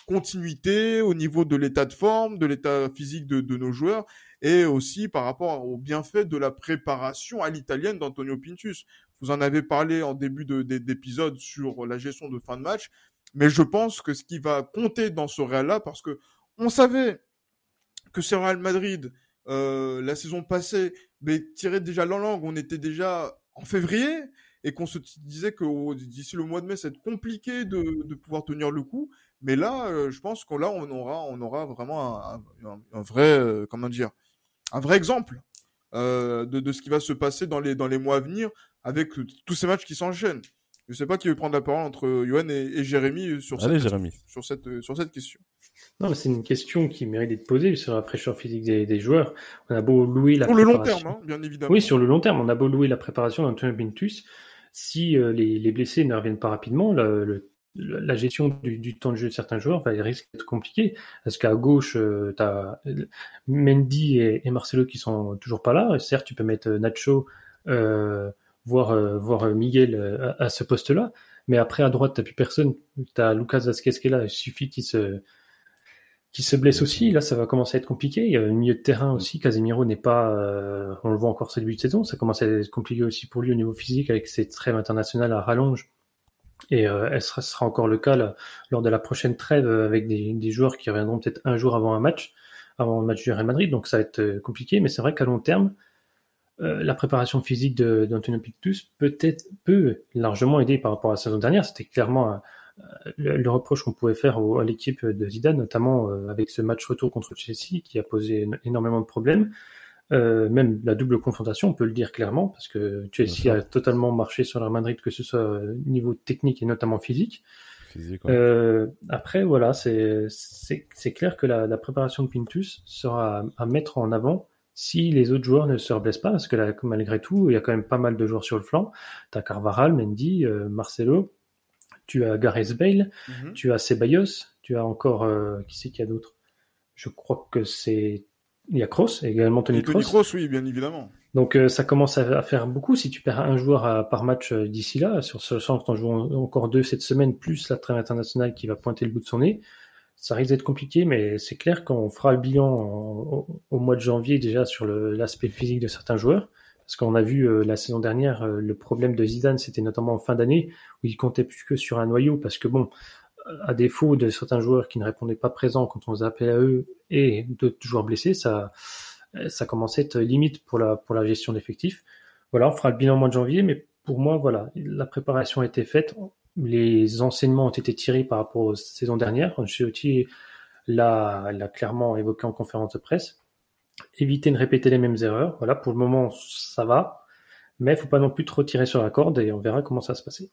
continuité, au niveau de l'état de forme, de l'état physique de, de, nos joueurs, et aussi par rapport au bienfait de la préparation à l'italienne d'Antonio Pintus. Vous en avez parlé en début d'épisode sur la gestion de fin de match, mais je pense que ce qui va compter dans ce Real-là, parce que on savait que Real Madrid, euh, la saison passée, mais tirait déjà la langue, on était déjà en février, et qu'on se disait que d'ici le mois de mai, c'est compliqué de, pouvoir tenir le coup. Mais là, euh, je pense qu'on là, on aura, on aura vraiment un, vrai, euh, comment dire, un vrai exemple de, de, ce qui va se passer dans les, dans les mois à venir avec tous ces matchs qui s'enchaînent. Je sais pas qui veut prendre la parole entre Johan et, et Jérémy sur, Allez, cette, Jérémy. sur, cette, sur cette question. Non, c'est une question qui mérite d'être posée sur la fraîcheur physique des, des, joueurs. On a beau louer la Pour le long préparation. terme, hein, bien évidemment. Oui, sur le long terme, on a beau louer la préparation d'Antonio Pintus. Si euh, les, les, blessés ne reviennent pas rapidement, le, le, la gestion du, du, temps de jeu de certains joueurs va risque d'être compliquée. Parce qu'à gauche, euh, tu as Mendy et, et, Marcelo qui sont toujours pas là? Et certes, tu peux mettre Nacho, euh, voire, euh, voire Miguel euh, à, ce poste-là. Mais après, à droite, tu plus personne. Tu as Lucas Vasquez qui est là. Il suffit qu'il se, qui se blesse aussi. Là, ça va commencer à être compliqué. Il y a un milieu de terrain aussi. Casemiro n'est pas, euh, on le voit encore ce début de saison. Ça commence à être compliqué aussi pour lui au niveau physique avec ses trêves internationales à rallonge. Et euh, elle sera, encore le cas lors de la prochaine trêve avec des, joueurs qui reviendront peut-être un jour avant un match, avant le match du Real Madrid. Donc ça va être euh, compliqué. Mais c'est vrai qu'à long terme, euh, la préparation physique d'Antonio Pictus peut-être peut largement aider par rapport à la saison dernière. C'était clairement un, le, le, reproche qu'on pouvait faire au, à l'équipe de Zidane, notamment euh, avec ce match retour contre Chelsea qui a posé énormément de problèmes. Euh, même la double confrontation, on peut le dire clairement, parce que Chelsea a totalement marché sur la Madrid, que ce soit niveau technique et notamment physique. Physique, ouais. euh, après, voilà, c'est clair que la, la, préparation de Pintus sera à, à, mettre en avant si les autres joueurs ne se reblessent pas, parce que là, malgré tout, il y a quand même pas mal de joueurs sur le flanc. Tu as Carvaral, Mendy, euh, Marcelo, tu as Gareth Bale, mm -hmm. tu as Ceballos, tu as encore euh, qui c'est qu'il y a d'autres Je crois que c'est il y a Kroos également Tony Kroos. Tony Kroos, oui, bien évidemment. Donc euh, ça commence à, à, faire beaucoup. Si tu perds un joueur à, par match d'ici là, sur ce sens, en jouant encore deux cette semaine, plus la trêve internationale qui va pointer le bout de son nez, ça risque d'être compliqué. Mais c'est clair qu'on fera le bilan au, au, mois de janvier déjà sur l'aspect physique de certains joueurs. Parce qu'on a vu euh, la saison dernière, euh, le problème de Zidane, c'était notamment en fin d'année, où il comptait plus que sur un noyau, parce que bon, à défaut de certains joueurs qui ne répondaient pas présents quand on les appelait à eux, et d'autres joueurs blessés, ça, ça commençait à être limite pour la, pour la gestion d'effectifs. Voilà, on fera le bilan au mois de janvier, mais pour moi, voilà, la préparation a été faite, les enseignements ont été tirés par rapport aux saisons dernières. Ancelotti l'a, l'a clairement évoqué en conférence de presse éviter de répéter les mêmes erreurs. Voilà, pour le moment, ça va. Mais il faut pas non plus trop tirer sur la corde et on verra comment ça va se passer.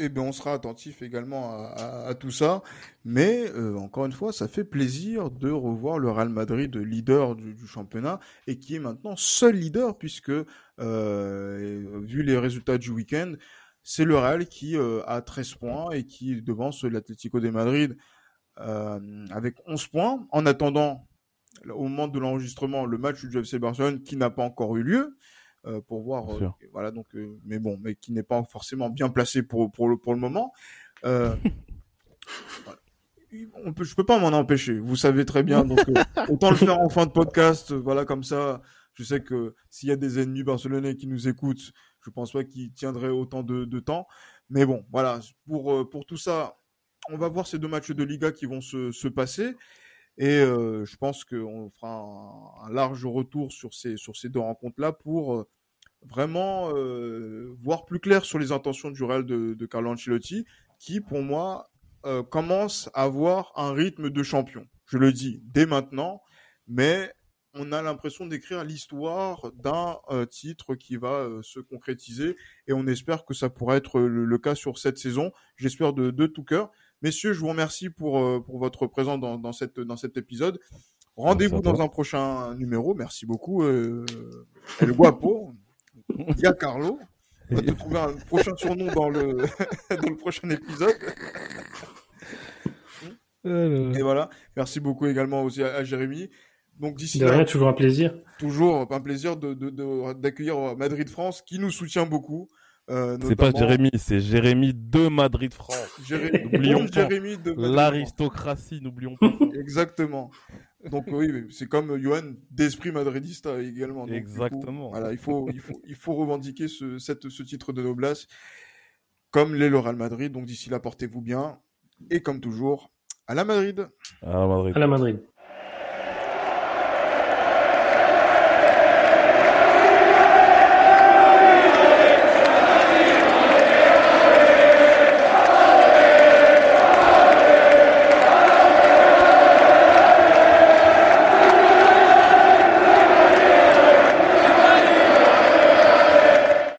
Eh bien, on sera attentif également à, tout ça. Mais euh, encore une fois, ça fait plaisir de revoir le Real Madrid leader du, du championnat et qui est maintenant seul leader puisque, euh, vu les résultats du week-end, c'est le Real qui euh, a 13 points et qui devance l'Atlético de Madrid euh, avec 11 points. En attendant, au moment de l'enregistrement le match du FC Barcelone qui n'a pas encore eu lieu euh, pour voir voilà donc mais bon mais qui n'est pas forcément bien placé pour pour le pour le moment. Euh, on peut je peux pas m'en empêcher vous savez très bien donc autant le faire en fin de podcast voilà comme ça. Je sais que s'il y a des ennemis barcelonais qui nous écoutent je pense pas qu'ils tiendraient autant de, temps. Mais bon voilà. Pour pour tout ça on va voir ces deux matchs de Liga qui vont se, se passer. Et euh, je pense qu'on fera un, large retour sur ces, sur ces deux rencontres-là pour euh, vraiment euh, voir plus clair sur les intentions du Real de, de Carlo Ancelotti, qui pour moi euh, commence à avoir un rythme de champion. Je le dis dès maintenant, mais on a l'impression d'écrire l'histoire d'un euh, titre qui va euh, se concrétiser et on espère que ça pourra être le, le cas sur cette saison. J'espère de, de tout cœur. Messieurs, je vous remercie pour, euh, pour votre présence dans, dans, cette, dans cet épisode. Rendez-vous dans un prochain numéro. Merci beaucoup, euh, El Guapo, Dia Carlo. On va te trouver un prochain surnom dans le, dans le prochain épisode. Et voilà. Merci beaucoup également aussi à, à Jérémy. Donc d'ici rien, toujours un plaisir. Toujours un plaisir de, d'accueillir de, de, Madrid France qui nous soutient beaucoup. Euh, C'est pas Jérémy, c'est Jérémy de Madrid France. Jérémy, N'oublions pas. Jérémy de Madrid. L'aristocratie, n'oublions pas. Exactement. Donc oui, mais c'est comme Johan d'esprit madridista également. Donc, du coup, Exactement. voilà, il faut, il faut, il faut revendiquer ce, cette, ce titre de noblesse comme l'est le Real Madrid. Donc d'ici là, portez-vous bien et comme toujours, à la Madrid. À Madrid. À la Madrid.